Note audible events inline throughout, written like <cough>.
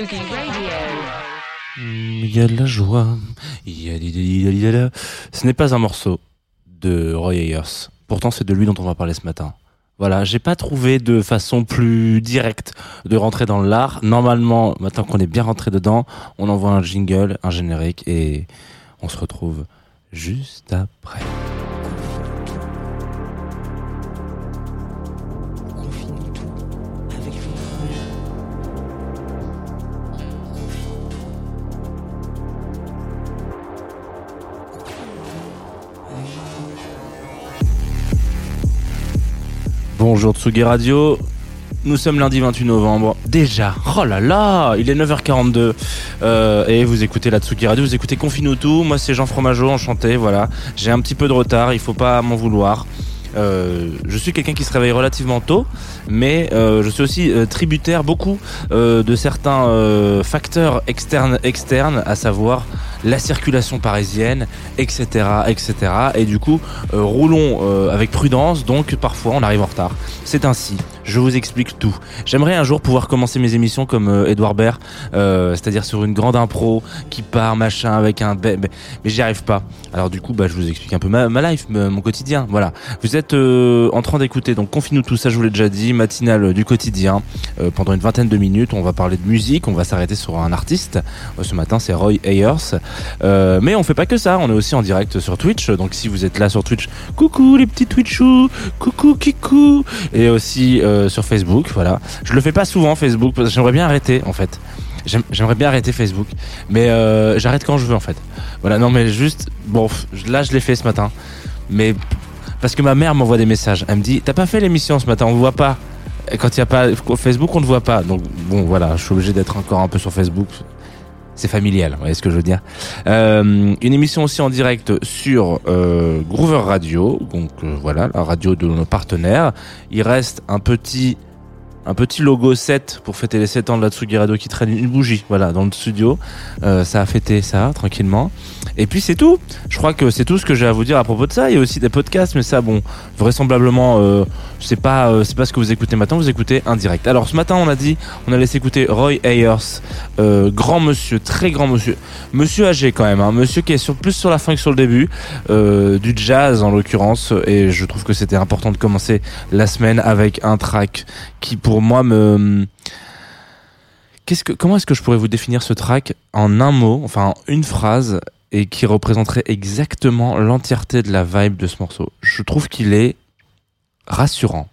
Radio. Il y a de la joie, il y a di- Ce n'est pas un morceau de Roy Ayers. Pourtant, c'est de lui dont on va parler ce matin. Voilà, j'ai pas trouvé de façon plus directe de rentrer dans l'art. Normalement, maintenant qu'on est bien rentré dedans, on envoie un jingle, un générique et on se retrouve juste après. Bonjour Tsugi Radio. Nous sommes lundi 28 novembre. Déjà, oh là là, il est 9h42 euh, et vous écoutez la Tsugi Radio, vous écoutez Confine tout. Moi c'est Jean Fromageau, enchanté. Voilà, j'ai un petit peu de retard, il faut pas m'en vouloir. Euh, je suis quelqu'un qui se réveille relativement tôt, mais euh, je suis aussi tributaire beaucoup de certains facteurs externes, externes, à savoir la circulation parisienne, etc., etc. Et du coup, euh, roulons euh, avec prudence. Donc parfois, on arrive en retard. C'est ainsi. Je vous explique tout. J'aimerais un jour pouvoir commencer mes émissions comme euh, Edouard Baird, euh, c'est-à-dire sur une grande impro qui part machin avec un, mais j'y arrive pas. Alors du coup, bah, je vous explique un peu ma, life, mon quotidien. Voilà. Vous êtes euh, en train d'écouter donc confine-nous tout ça, je vous l'ai déjà dit, matinale du quotidien. Euh, pendant une vingtaine de minutes, on va parler de musique, on va s'arrêter sur un artiste. Euh, ce matin, c'est Roy Ayers. Euh, mais on fait pas que ça, on est aussi en direct sur Twitch. Donc si vous êtes là sur Twitch, coucou les petits Twitchous, coucou kikou, et aussi euh, sur Facebook. Voilà. Je le fais pas souvent Facebook parce que j'aimerais bien arrêter en fait. J'aime- J'aimerais bien arrêter Facebook, mais euh, j'arrête quand je veux en fait. Voilà, non mais juste, bon, là je l'ai fait ce matin, mais parce que ma mère m'envoie des messages. Elle me dit, t'as pas fait l'émission ce matin, on ne voit pas. Quand il y a pas Facebook, on ne voit pas. Donc bon, voilà, je suis obligé d'être encore un peu sur Facebook. C'est familial, vous voyez ce que je veux dire. Euh, une émission aussi en direct sur euh, Groover Radio, donc euh, voilà, la radio de nos partenaires. Il reste un petit un petit logo 7 pour fêter les 7 ans de la Tsugi qui traîne une bougie, voilà, dans le studio. Euh, ça a fêté ça, tranquillement. Et puis c'est tout. Je crois que c'est tout ce que j'ai à vous dire à propos de ça. Il y a aussi des podcasts, mais ça, bon, vraisemblablement, euh, c'est pas, euh, c'est pas ce que vous écoutez maintenant. Vous écoutez un direct. Alors ce matin, on a dit, on a laissé écouter Roy Ayers, euh, grand monsieur, très grand monsieur, monsieur âgé quand même, hein, monsieur qui est sur, plus sur la fin que sur le début, du jazz en l'occurrence. Et je trouve que c'était important de commencer la semaine avec un track qui, pour moi, me comment est-ce que je pourrais vous définir ce track en un mot, enfin en une phrase, et qui représenterait exactement l'entièreté de la vibe de ce morceau? Je trouve qu'il est rassurant.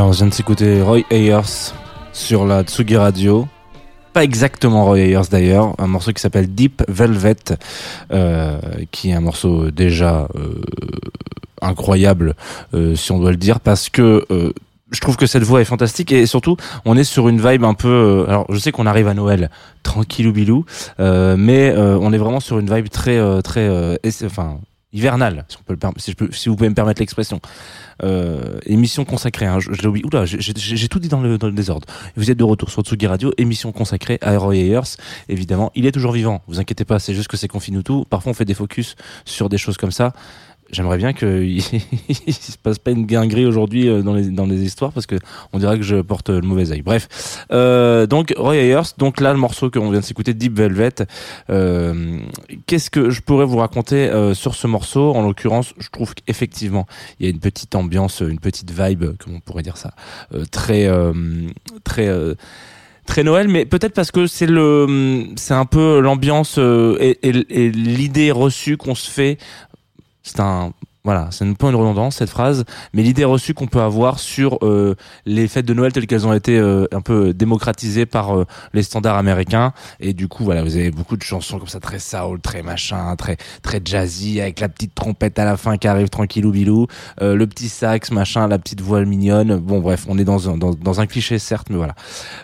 Voilà, on vient de s'écouter Roy Ayers sur la Tsugi Radio. Pas exactement Roy Ayers d'ailleurs, un morceau qui s'appelle Deep Velvet, euh, qui est un morceau déjà euh, incroyable, euh, si on doit le dire, parce que je trouve que cette voix est fantastique et surtout on est sur une vibe un peu. alors je sais qu'on arrive à Noël tranquillou bilou, mais on est vraiment sur une vibe très très euh, hivernale, si on peut le si, je peux, si vous pouvez me permettre l'expression. Euh, émission consacrée. Hein, je, je l'ai oublié. Oula, j'ai- tout dit dans le, désordre. Vous êtes de retour sur Tsugi Radio, émission consacrée à Roy Ayers. Évidemment, il est toujours vivant. Vous inquiétez pas, c'est juste que c'est tout. Parfois, on fait des focus sur des choses comme ça. J'aimerais bien qu'il <laughs> il se passe pas une guinguerie aujourd'hui euh, dans les, dans les histoires parce que on dirait que je porte le mauvais œil. Bref, euh, donc Roy Ayers, donc là le morceau qu'on vient de s'écouter, Deep Velvet. Euh, Qu'est-ce que je pourrais vous raconter euh, sur ce morceau? En l'occurrence, je trouve qu'effectivement il y a une petite ambiance, une petite vibe, comment on pourrait dire ça, euh, très très très Noël, mais peut-être parce que c'est le, c'est un peu l'ambiance et l'idée reçue qu'on se fait. C'est un, voilà, c'est un peu une redondance cette phrase, mais l'idée reçue qu'on peut avoir sur euh, les fêtes de Noël telles qu'elles ont été euh, un peu démocratisées par euh, les standards américains, et du coup voilà, vous avez beaucoup de chansons comme ça très soul, très machin, très très jazzy avec la petite trompette à la fin qui arrive tranquillou bilou, euh, le petit sax machin, la petite voix mignonne. Bon bref, on est dans un dans, un cliché certes, mais voilà.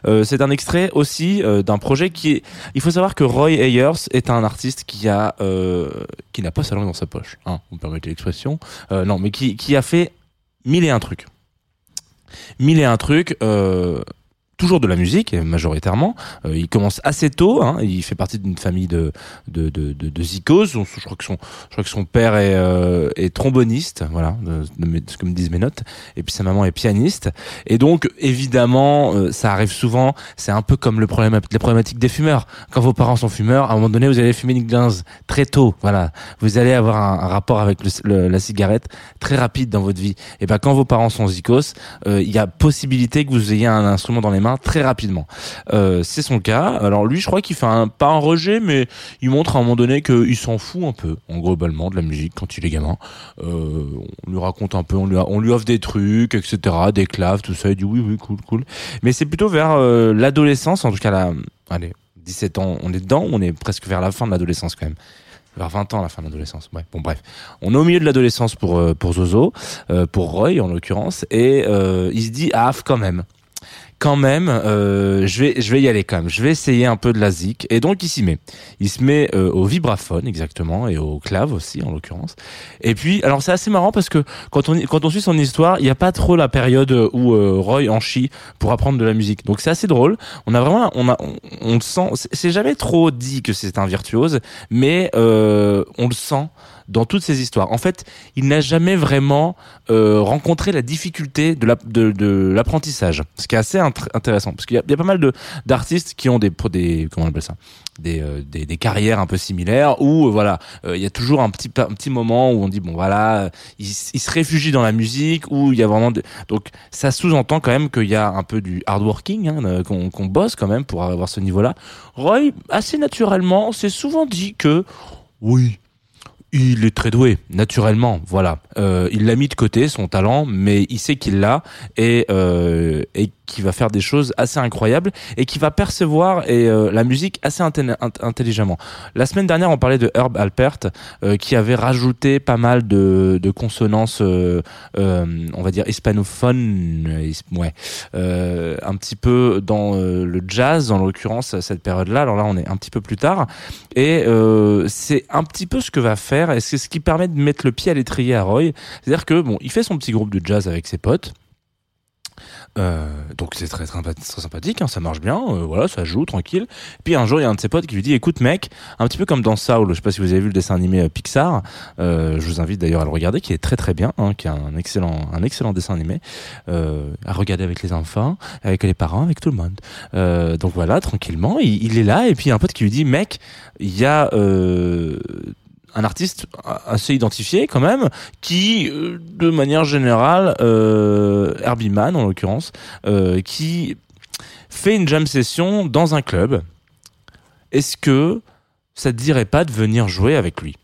Euh, c'est un extrait aussi euh, d'un projet qui est. Il faut savoir que Roy Ayers est un artiste qui a qui n'a pas sa langue dans sa poche. Hein, vous me permettez l'expression. Euh, non, mais qui a fait mille et un trucs. Mille et un trucs. Euh, toujours de la musique majoritairement. Euh, il commence assez tôt. Hein, il fait partie d'une famille de de de, de, de zikos. Je crois que son je crois que son père est euh, est tromboniste. Voilà, ce que me disent mes notes. Et puis sa maman est pianiste. Et donc évidemment, euh, ça arrive souvent. C'est un peu comme le problème les problématiques des fumeurs. Quand vos parents sont fumeurs, à un moment donné, vous allez fumer une glinze très tôt. Voilà, vous allez avoir un, un rapport avec le- le- la cigarette très rapide dans votre vie. Et ben quand vos parents sont zikos, euh, il y a possibilité que vous ayez un instrument dans les mains très rapidement. Euh, c'est son cas. Alors lui, je crois qu'il fait pas un rejet, mais il montre à un moment donné qu'il s'en fout un peu, en globalement, de la musique quand il est gamin. Euh, on lui raconte un peu, on lui, offre des trucs, etc., des claves, tout ça. Il dit oui, oui, cool, cool. Mais c'est plutôt vers euh, l'adolescence, en tout cas la, allez, 17 ans, on est dedans, on est presque vers la fin de l'adolescence quand même. Vers 20 ans, la fin de l'adolescence. Ouais, bon, bref. On est au milieu de l'adolescence pour, pour Zozo, pour Roy en l'occurrence, et il se dit, ah, quand même quand même, euh, je vais, je vais y aller quand même. Je vais essayer un peu de la zik. Et donc, il s'y met. Il se met euh, au vibraphone, exactement, et au clave aussi, en l'occurrence. Et puis, alors, c'est assez marrant parce que quand on, quand on suit son histoire, il n'y a pas trop la période où euh, Roy en chie pour apprendre de la musique. Donc, c'est assez drôle. On a vraiment, on a, on, on le sent. c'est- C'est jamais trop dit que c'est un virtuose, mais euh, on le sent dans toutes ces histoires. En fait, il n'a jamais vraiment euh, rencontré la difficulté de la- de- de l'apprentissage, ce qui est assez int- intéressant, parce qu'il y, a- y a pas mal de d'artistes qui ont des des comment on appelle ça, des, euh, des des carrières un peu similaires où euh, voilà, euh, il y a toujours un petit un petit moment où on dit bon voilà, euh, il, il se réfugie dans la musique où il y a vraiment de- donc ça sous-entend quand même qu'il y a un peu du hard working, hein, euh, qu'on qu'on bosse quand même pour avoir ce niveau-là. Roy, assez naturellement, s'est souvent dit que oui, il est très doué, naturellement. Voilà, euh, il l'a mis de côté son talent, mais il sait qu'il l'a et euh, et qui va faire des choses assez incroyables et qui va percevoir et euh, la musique assez intelli- int- intelligemment. La semaine dernière, on parlait de Herb Alpert euh, qui avait rajouté pas mal de, consonances, euh, on va dire hispanophones, his- ouais, un petit peu dans le jazz, en l'occurrence à cette période-là. Alors là, on est un petit peu plus tard et c'est un petit peu ce que va faire et c'est ce qui permet de mettre le pied à l'étrier à Roy. C'est-à-dire que bon, il fait son petit groupe de jazz avec ses potes. Euh, donc c'est très, très, très sympathique, hein, ça marche bien, euh, voilà, ça joue tranquille. Puis un jour, il y a un de ses potes qui lui dit, écoute mec, un petit peu comme dans Saul, je sais pas si vous avez vu le dessin animé euh, Pixar, euh, je vous invite d'ailleurs à le regarder, qui est très très bien, hein, qui est un excellent, un excellent dessin animé euh, à regarder avec les enfants, avec les parents, avec tout le monde. Euh, donc voilà, tranquillement, il, il est là et puis il y a un pote qui lui dit, mec, il y a un artiste assez identifié quand même, qui, euh, de manière générale, euh, Herbie Mann en l'occurrence, euh, qui fait une jam session dans un club. Est-ce que ça te dirait pas de venir jouer avec lui?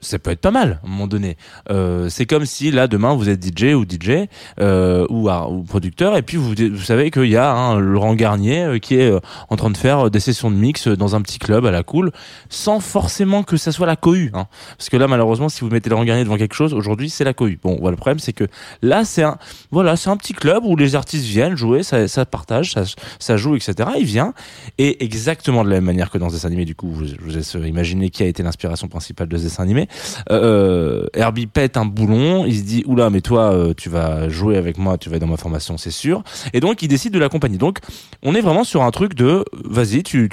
Ça peut être pas mal à un moment donné. Euh, c'est comme si là demain vous êtes DJ ou DJ euh, ou, ou producteur et puis vous, vous savez qu'il y a un Laurent Garnier euh, qui est euh, en train de faire des sessions de mix dans un petit club à la cool sans forcément que ça soit la cohue. Hein. Parce que là malheureusement si vous mettez Laurent Garnier devant quelque chose aujourd'hui c'est la cohue. Bon voilà le problème c'est que là c'est un voilà c'est un petit club où les artistes viennent jouer, ça, ça partage, ça, ça joue etc. Il vient et exactement de la même manière que dans ce dessin animé du coup vous, vous laisse imaginer qui a été l'inspiration principale de ce dessin animé euh, Herbie pète un boulon, il se dit oula mais toi euh, tu vas jouer avec moi, tu vas être dans ma formation c'est sûr, et donc il décide de l'accompagner. Donc on est vraiment sur un truc de vas-y tu,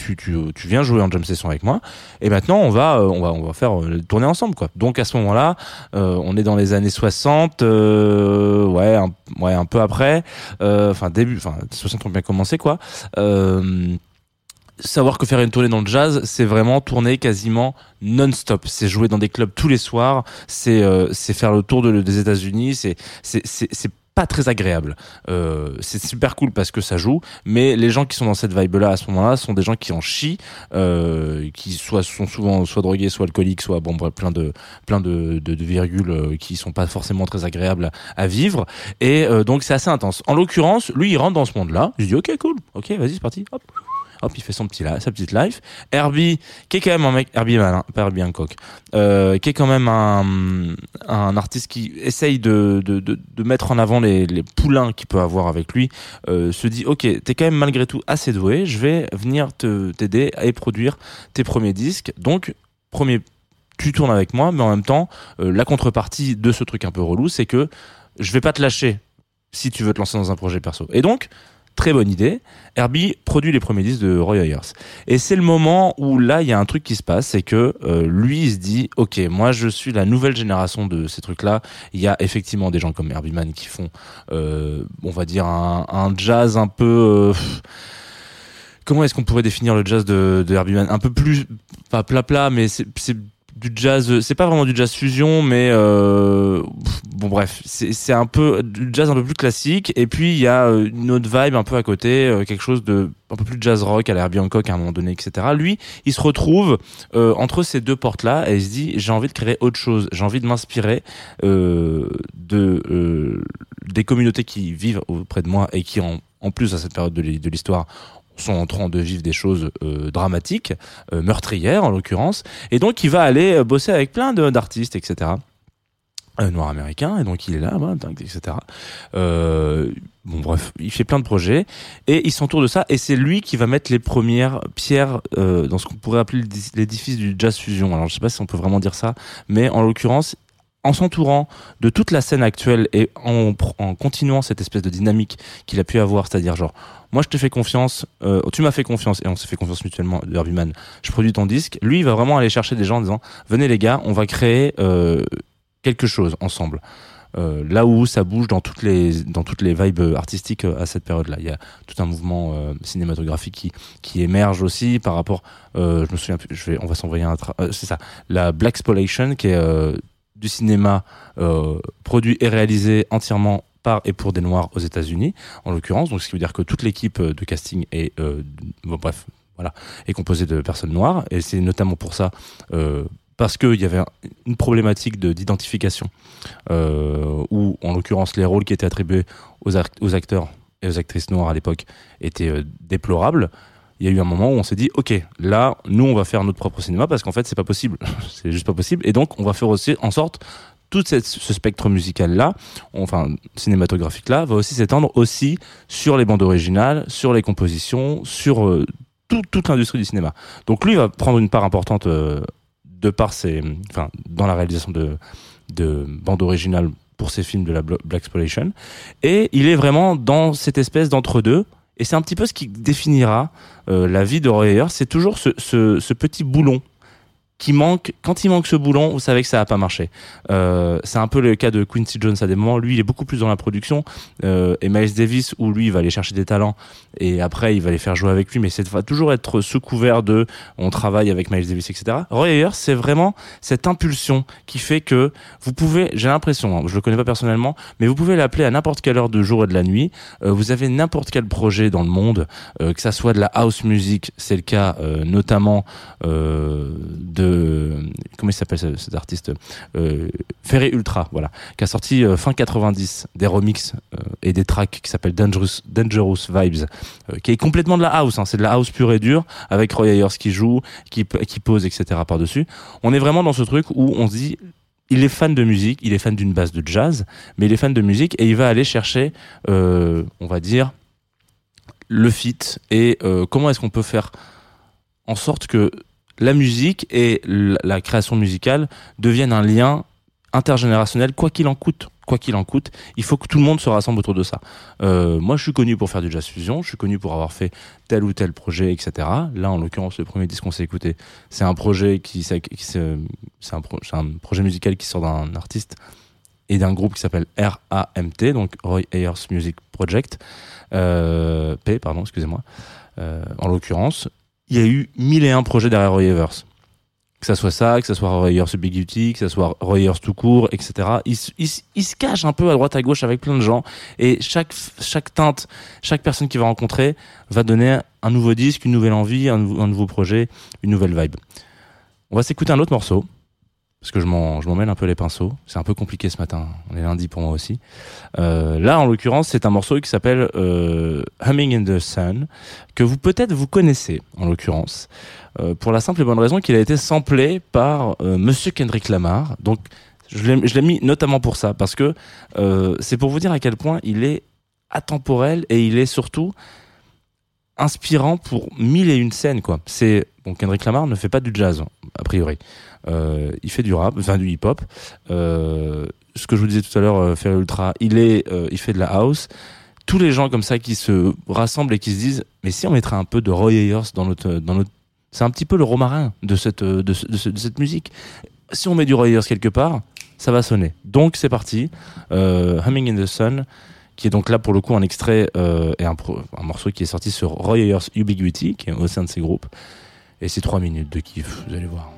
viens jouer en jam session avec moi, et maintenant on va euh, on va on va faire euh, tourner ensemble quoi. Donc à ce moment-là euh, on est dans les années 60, euh, ouais un, peu après, euh, enfin début, enfin 60 ont bien commencé quoi. Euh, savoir que faire une tournée dans le jazz, c'est vraiment tourner quasiment non-stop. C'est jouer dans des clubs tous les soirs, c'est euh, faire le tour de- des États-Unis, c'est pas très agréable. Euh, c'est super cool parce que ça joue, mais les gens qui sont dans cette vibe-là à ce moment-là sont des gens qui en chient, euh, qui soit sont souvent soit drogués, soit alcooliques, soit bon plein de plein de, virgules euh, qui sont pas forcément très agréables à, à vivre. Et euh, donc c'est assez intense. En l'occurrence, lui il rentre dans ce monde-là. Je dis ok cool, ok vas-y c'est parti. Hop. Hop, il fait son petit sa petite life. Herbie, qui est quand même un mec, Herbie malin, pas Herbie Hancock, euh, qui est quand même un, artiste qui essaye de, mettre en avant les, poulains qu'il peut avoir avec lui, euh, se dit, ok, t'es quand même malgré tout assez doué, je vais venir t'aider à produire tes premiers disques. Donc, premier, tu tournes avec moi, mais en même temps, euh, la contrepartie de ce truc un peu relou, c'est que je vais pas te lâcher si tu veux te lancer dans un projet perso. Et donc, très bonne idée. Herbie produit les premiers disques de Roy Ayers. Et c'est le moment où là, il y a un truc qui se passe, c'est que euh, lui, il se dit, ok, moi, je suis la nouvelle génération de ces trucs-là. Il y a effectivement des gens comme Herbie Mann qui font, euh, on va dire, un, jazz un peu... euh, Comment est-ce qu'on pourrait définir le jazz de, de Herbie Mann? Un peu plus, pas plat plat, mais c'est du jazz, c'est pas vraiment du jazz fusion, mais euh, bon bref, c'est un peu du jazz un peu plus classique. Et puis il y a euh, une autre vibe un peu à côté, euh, quelque chose de un peu plus jazz rock à la Herbie Hancock à un moment donné, etc. Lui, il se retrouve euh, entre ces deux portes-là et il se dit j'ai envie de créer autre chose, j'ai envie de m'inspirer euh, de euh, des communautés qui vivent auprès de moi et qui en en plus à cette période de l'histoire sont en train de vivre des choses euh, dramatiques, euh, meurtrières en l'occurrence, et donc il va aller euh, bosser avec plein d'artistes, etc. Euh, noirs américains, et donc il est là, etc. Bon bref, il fait plein de projets, et il s'entoure de ça, et c'est lui qui va mettre les premières pierres dans ce qu'on pourrait appeler l'édi- l'édifice du jazz fusion. Alors je sais pas si on peut vraiment dire ça, mais en l'occurrence, en s'entourant de toute la scène actuelle et en, continuant cette espèce de dynamique qu'il a pu avoir, c'est-à-dire genre, moi je te fais confiance, euh, tu m'as fait confiance et on s'est fait confiance mutuellement de Herbie Mann, je produis ton disque, lui il va vraiment aller chercher des gens en disant, venez les gars, on va créer euh, quelque chose ensemble. Euh, là où ça bouge dans toutes les dans toutes les vibes artistiques à cette période-là, il y a tout un mouvement cinématographique qui qui émerge aussi par rapport. Je me souviens, je vais, on va s'envoyer un. c'est ça, la Black Spolation qui est du cinéma euh, produit et réalisé entièrement par et pour des noirs aux États-Unis, en l'occurrence. Donc, ce qui veut dire que toute l'équipe euh, de casting est, euh, bref, voilà, est composée de personnes noires. Et c'est notamment pour ça, parce qu'il y avait un- une problématique de d'identification, où, en l'occurrence, les rôles qui étaient attribués aux, aux acteurs et aux actrices noires à l'époque étaient déplorables. Il y a eu un moment où on s'est dit, ok, là, nous, on va faire notre propre cinéma parce qu'en fait, c'est pas possible. <laughs> c'est juste pas possible. Et donc, on va faire aussi en sorte tout ce spectre musical là, enfin cinématographique là, va aussi s'étendre aussi sur les bandes originales, sur les compositions, sur euh, tout- toute l'industrie du cinéma. Donc lui va prendre une part importante euh, de par ses, enfin dans la réalisation de de bandes originales pour ses films de la Black Exploitation, et il est vraiment dans cette espèce d'entre deux. Et c'est un petit peu ce qui définira euh, la vie de Roy Ayers, c'est toujours ce petit boulon qui manque, quand il manque ce boulon, vous savez que ça va pas marcher. Euh, c'est un peu le cas de Quincy Jones à des moments. Lui, il est beaucoup plus dans la production. Euh, et Miles Davis, où lui, il va aller chercher des talents et après, il va les faire jouer avec lui. Mais c'est va toujours être sous couvert de, on travaille avec Miles Davis, etc. Roy c'est vraiment cette impulsion qui fait que vous pouvez, j'ai l'impression, hein, je le connais pas personnellement, mais vous pouvez l'appeler à n'importe quelle heure de jour et de la nuit. Euh, vous avez n'importe quel projet dans le monde, euh, que ça soit de la house music, c'est le cas euh, notamment euh, comment il s'appelle ce- cet artiste euh, Ferré Ultra, voilà, qui a sorti euh, fin 90 des remixes euh, et des tracks qui s'appellent Dangerous, Vibes, euh, qui est complètement de la house, hein, c'est de la house pure et dure avec Roy Ayers qui joue, qui, qui pose, etc. par dessus. On est vraiment dans ce truc où on se dit il est fan de musique, il est fan d'une base de jazz, mais il est fan de musique et il va aller chercher, on va dire, le fit et comment est-ce qu'on peut faire en sorte que la musique et la création musicale deviennent un lien intergénérationnel, quoi qu'il en coûte. Quoi qu'il en coûte, il faut que tout le monde se rassemble autour de ça. Euh, moi, je suis connu pour faire du jazz fusion, je suis connu pour avoir fait tel ou tel projet, etc. Là, en l'occurrence, le premier disque qu'on s'est écouté, c'est un projet qui, un projet musical qui sort d'un artiste et d'un groupe qui s'appelle RAMT, donc Roy Ayers Music Project, euh, P, pardon, excusez-moi. Euh, en l'occurrence, il y a eu mille et un projets derrière Roy Ayers. Que ça soit ça, que ça soit Roy Ayers Big Duty, que ça soit Roy Ayers tout court, etc. Il, se- cache un peu à droite à gauche avec plein de gens et chaque chaque teinte, chaque personne qu'il va rencontrer va donner un nouveau disque, une nouvelle envie, un, un nouveau projet, une nouvelle vibe. On va s'écouter un autre morceau parce que je m'en je mêle un peu les pinceaux. C'est un peu compliqué ce matin. On est lundi pour moi aussi. Euh, là, en l'occurrence, c'est un morceau qui s'appelle euh, Humming in the Sun que vous peut-être vous connaissez en l'occurrence euh, pour la simple et bonne raison qu'il a été samplé par euh, Monsieur Kendrick Lamar. Donc je l'ai mis notamment pour ça parce que c'est pour vous dire à quel point il est atemporel et il est surtout inspirant pour mille et une scènes quoi. C'est bon Kendrick Lamar ne fait pas du jazz a priori. Euh, il fait du rap, enfin du hip-hop. Euh, ce que je vous disais tout à l'heure, euh, Ferry Ultra, il est, il fait de la house. Tous les gens comme ça qui se rassemblent et qui se disent, mais si on mettrait un peu de Roy Ayers dans notre, dans notre, c'est un petit peu le romarin de cette, de, ce- de ce- de cette musique. Si on met du Roy Ayers quelque part, ça va sonner. Donc c'est parti. Humming in the Sun, qui est donc là pour le coup un extrait et un morceau qui est sorti sur Roy Ayers Ubiquity, qui est au sein de ses groupes. Et c'est trois minutes de kiff, vous allez voir.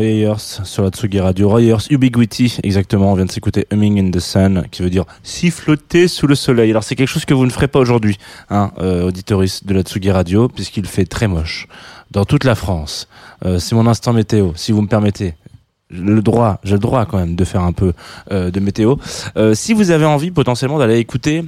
Roy Ayers sur la Tsugi Radio. Roy Ayers, Ubiquity, exactement. On vient de s'écouter Humming in the Sun, qui veut dire siffloter sous le soleil. Alors, c'est quelque chose que vous ne ferez pas aujourd'hui, hein, euh, auditoris de la Tsugi Radio, puisqu'il fait très moche dans toute la France. Euh, c'est mon instant météo, si vous me permettez. Le droit, j'ai le droit quand même de faire un peu euh, de météo. Si vous avez envie potentiellement d'aller écouter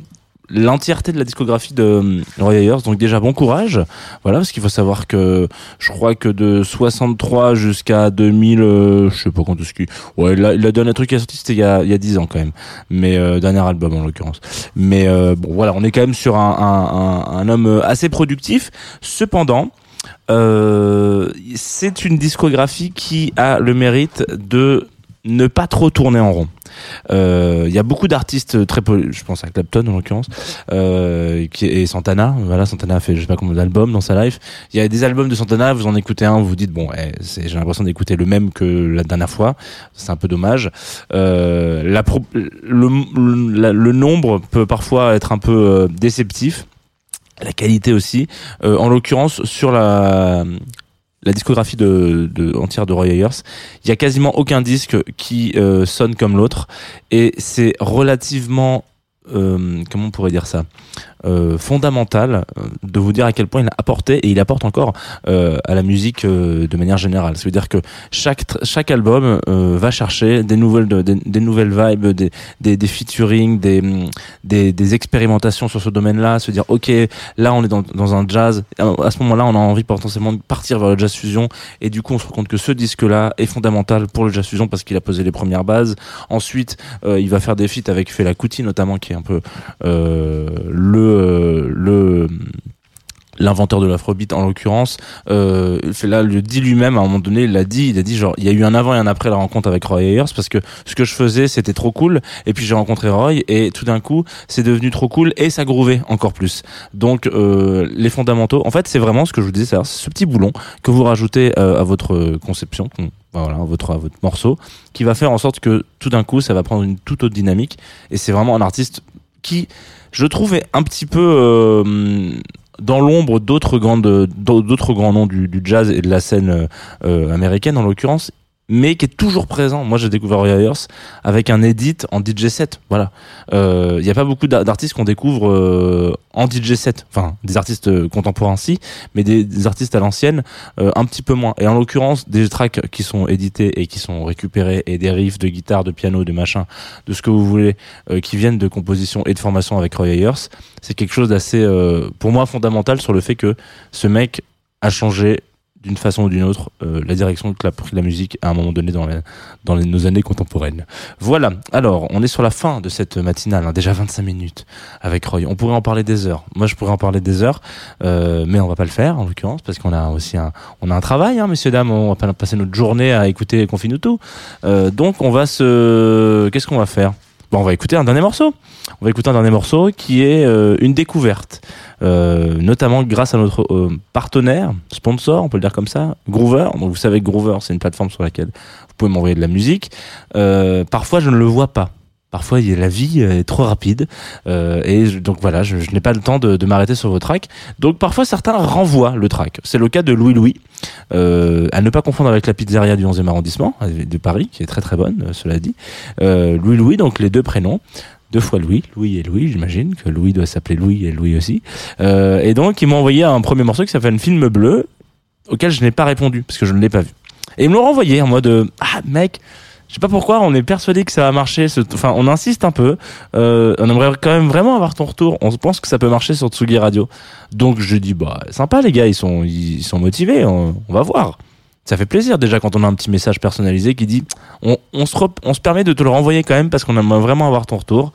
l'entièreté de la discographie de euh, Roy Ayers. Donc déjà bon courage. Voilà, parce qu'il faut savoir que je crois que de 63 jusqu'à 2000, euh, je sais pas quand est-ce qu'il... Ouais, la, le dernier truc qui est sorti, c'était il y a, il y a 10 ans quand même. Mais euh, dernier album en l'occurrence. Mais euh, bon, voilà, on est quand même sur un, un, homme assez productif. Cependant, euh, c'est une discographie qui a le mérite de ne pas trop tourner en rond. Euh, Il y a beaucoup d'artistes très, je pense à Clapton en l'occurrence, euh, et Santana. Voilà, Santana a fait je sais pas combien d'albums dans sa life. Il y a des albums de Santana, vous en écoutez un, vous vous dites bon, eh, j'ai l'impression d'écouter le même que la dernière fois. C'est un peu dommage. Euh, la pro- le, le, le nombre peut parfois être un peu euh, déceptif. La qualité aussi. Euh, en l'occurrence, sur la la discographie de, de entière de Roy Ayers, il y a quasiment aucun disque qui euh, sonne comme l'autre. Et c'est relativement euh, comment on pourrait dire ça? Euh, fondamental euh, de vous dire à quel point il a apporté et il apporte encore euh, à la musique euh, de manière générale. Ça veut dire que chaque chaque album euh, va chercher des nouvelles de- des, des nouvelles vibes, des des, des featuring, des, des des expérimentations sur ce domaine-là. Se dire ok là on est dans dans un jazz. À ce moment-là on a envie potentiellement de partir vers le jazz fusion et du coup on se rend compte que ce disque-là est fondamental pour le jazz fusion parce qu'il a posé les premières bases. Ensuite il va faire des feats avec Fela Kuti notamment qui un peu euh, le le l'inventeur de l'afrobeat en l'occurrence euh, Fela le dit lui-même à un moment donné il l'a dit il a dit genre il y a eu un avant et un après la rencontre avec Roy Ayers parce que ce que je faisais c'était trop cool et puis j'ai rencontré Roy et tout d'un coup c'est devenu trop cool et ça grouvait encore plus. Donc euh, les fondamentaux en fait c'est vraiment ce que je vous disais c'est ce petit boulon que vous rajoutez euh, à votre conception voilà, votre, morceau, qui va faire en sorte que tout d'un coup, ça va prendre une toute autre dynamique. Et c'est vraiment un artiste qui, je trouve, est un petit peu euh, dans l'ombre d'autres grandes, d'autres grands noms du, du jazz et de la scène euh, euh, américaine en l'occurrence, mais qui est toujours présent. Moi, j'ai découvert Ayers avec un edit en DJ set. Voilà. Il n'y a pas beaucoup d'a- d'artistes qu'on découvre euh, en DJ set. Enfin, des artistes euh, contemporains si, mais des, des artistes à l'ancienne euh, un petit peu moins. Et en l'occurrence, des tracks qui sont édités et qui sont récupérés et des riffs de guitare, de piano, de machin, de ce que vous voulez, euh, qui viennent de composition et de formation avec Roy Ayers, c'est quelque chose d'assez, euh, pour moi, fondamental sur le fait que ce mec a changé d'une façon ou d'une autre euh, la direction que l'a musique à un moment donné dans, nos années contemporaines. Voilà, alors on est sur la fin de cette matinale, hein, déjà 25 minutes avec Roy. On pourrait en parler des heures. Moi je pourrais en parler des heures, euh, mais on va pas le faire en l'occurrence parce qu'on a aussi un, on a un travail, hein, messieurs dames. On va pas passer notre journée à écouter Confinuto. Euh, donc on va se, qu'est-ce qu'on va faire? Bon, on va écouter un dernier morceau. On va écouter un dernier morceau qui est euh, une découverte, euh, notamment grâce à notre euh, partenaire, sponsor, on peut le dire comme ça, Groover. Donc vous savez que Groover, c'est une plateforme sur laquelle vous pouvez m'envoyer de la musique. Parfois, je ne le vois pas. Parfois, la vie est trop rapide euh, et donc voilà, je, n'ai pas le temps de, m'arrêter sur vos tracks. Donc parfois, certains renvoient le track. C'est le cas de Louis Louis, euh, à ne pas confondre avec la pizzeria du 11e arrondissement euh, de Paris, qui est très très bonne, euh, cela dit. Euh, Louis Louis, donc les deux prénoms. Deux fois Louis, Louis et Louis, j'imagine que Louis doit s'appeler Louis et Louis aussi. Euh, et donc, ils m'ont envoyé un premier morceau qui s'appelle Film bleu, auquel je n'ai pas répondu parce que je ne l'ai pas vu. Et ils me l'ont renvoyé en mode euh, ah mec, je sais pas pourquoi, on est persuadé que ça va marcher. Enfin, on insiste un peu. Euh, on aimerait quand même vraiment avoir ton retour. On pense que ça peut marcher sur Tsugi Radio. Donc je dis bah sympa les gars, ils sont ils sont motivés. On, va voir. Ça fait plaisir déjà quand on a un petit message personnalisé qui dit on, on se on se permet de te le renvoyer quand même parce qu'on aimerait vraiment avoir ton retour.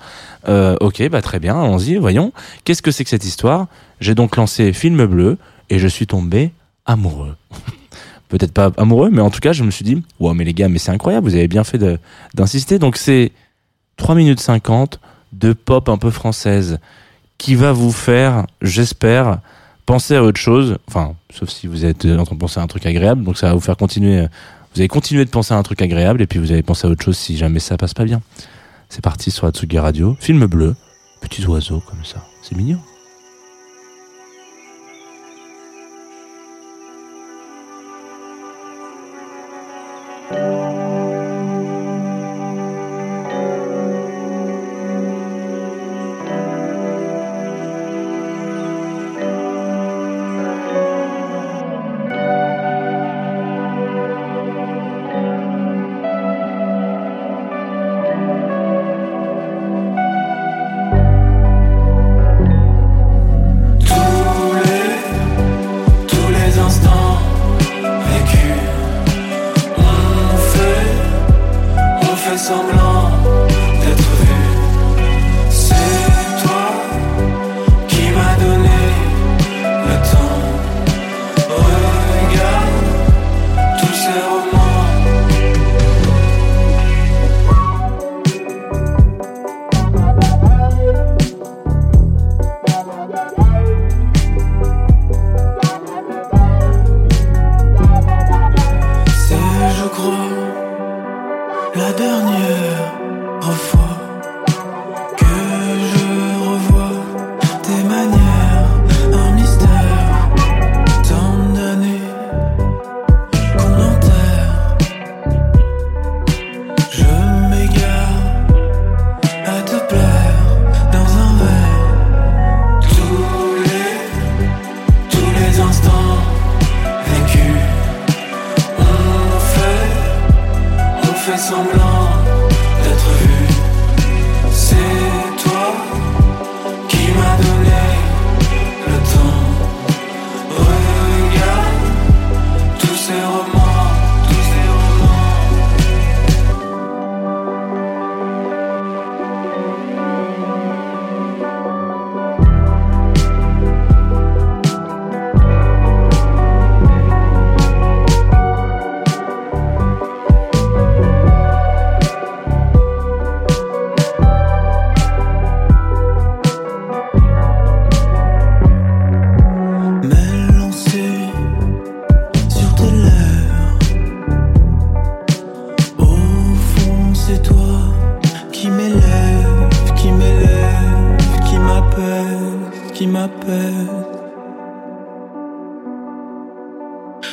Euh, ok, bah très bien, allons-y, voyons. Qu'est-ce que c'est que cette histoire? J'ai donc lancé Film Bleu et je suis tombé amoureux. <laughs> Peut-être pas amoureux, mais en tout cas, je me suis dit, wow, mais les gars, mais c'est incroyable, vous avez bien fait d'insister. Donc c'est 3 minutes 50 de pop un peu française qui va vous faire, j'espère, penser à autre chose. Enfin, sauf si vous êtes en train de penser à un truc agréable. Donc ça va vous faire continuer. Vous allez continuer de penser à un truc agréable et puis vous allez penser à autre chose si jamais ça passe pas bien. C'est parti sur Atsugi Radio. Film bleu. Petits oiseaux comme ça. C'est mignon.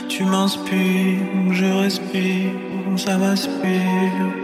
Tu m'inspires, je respire, ça m'aspire.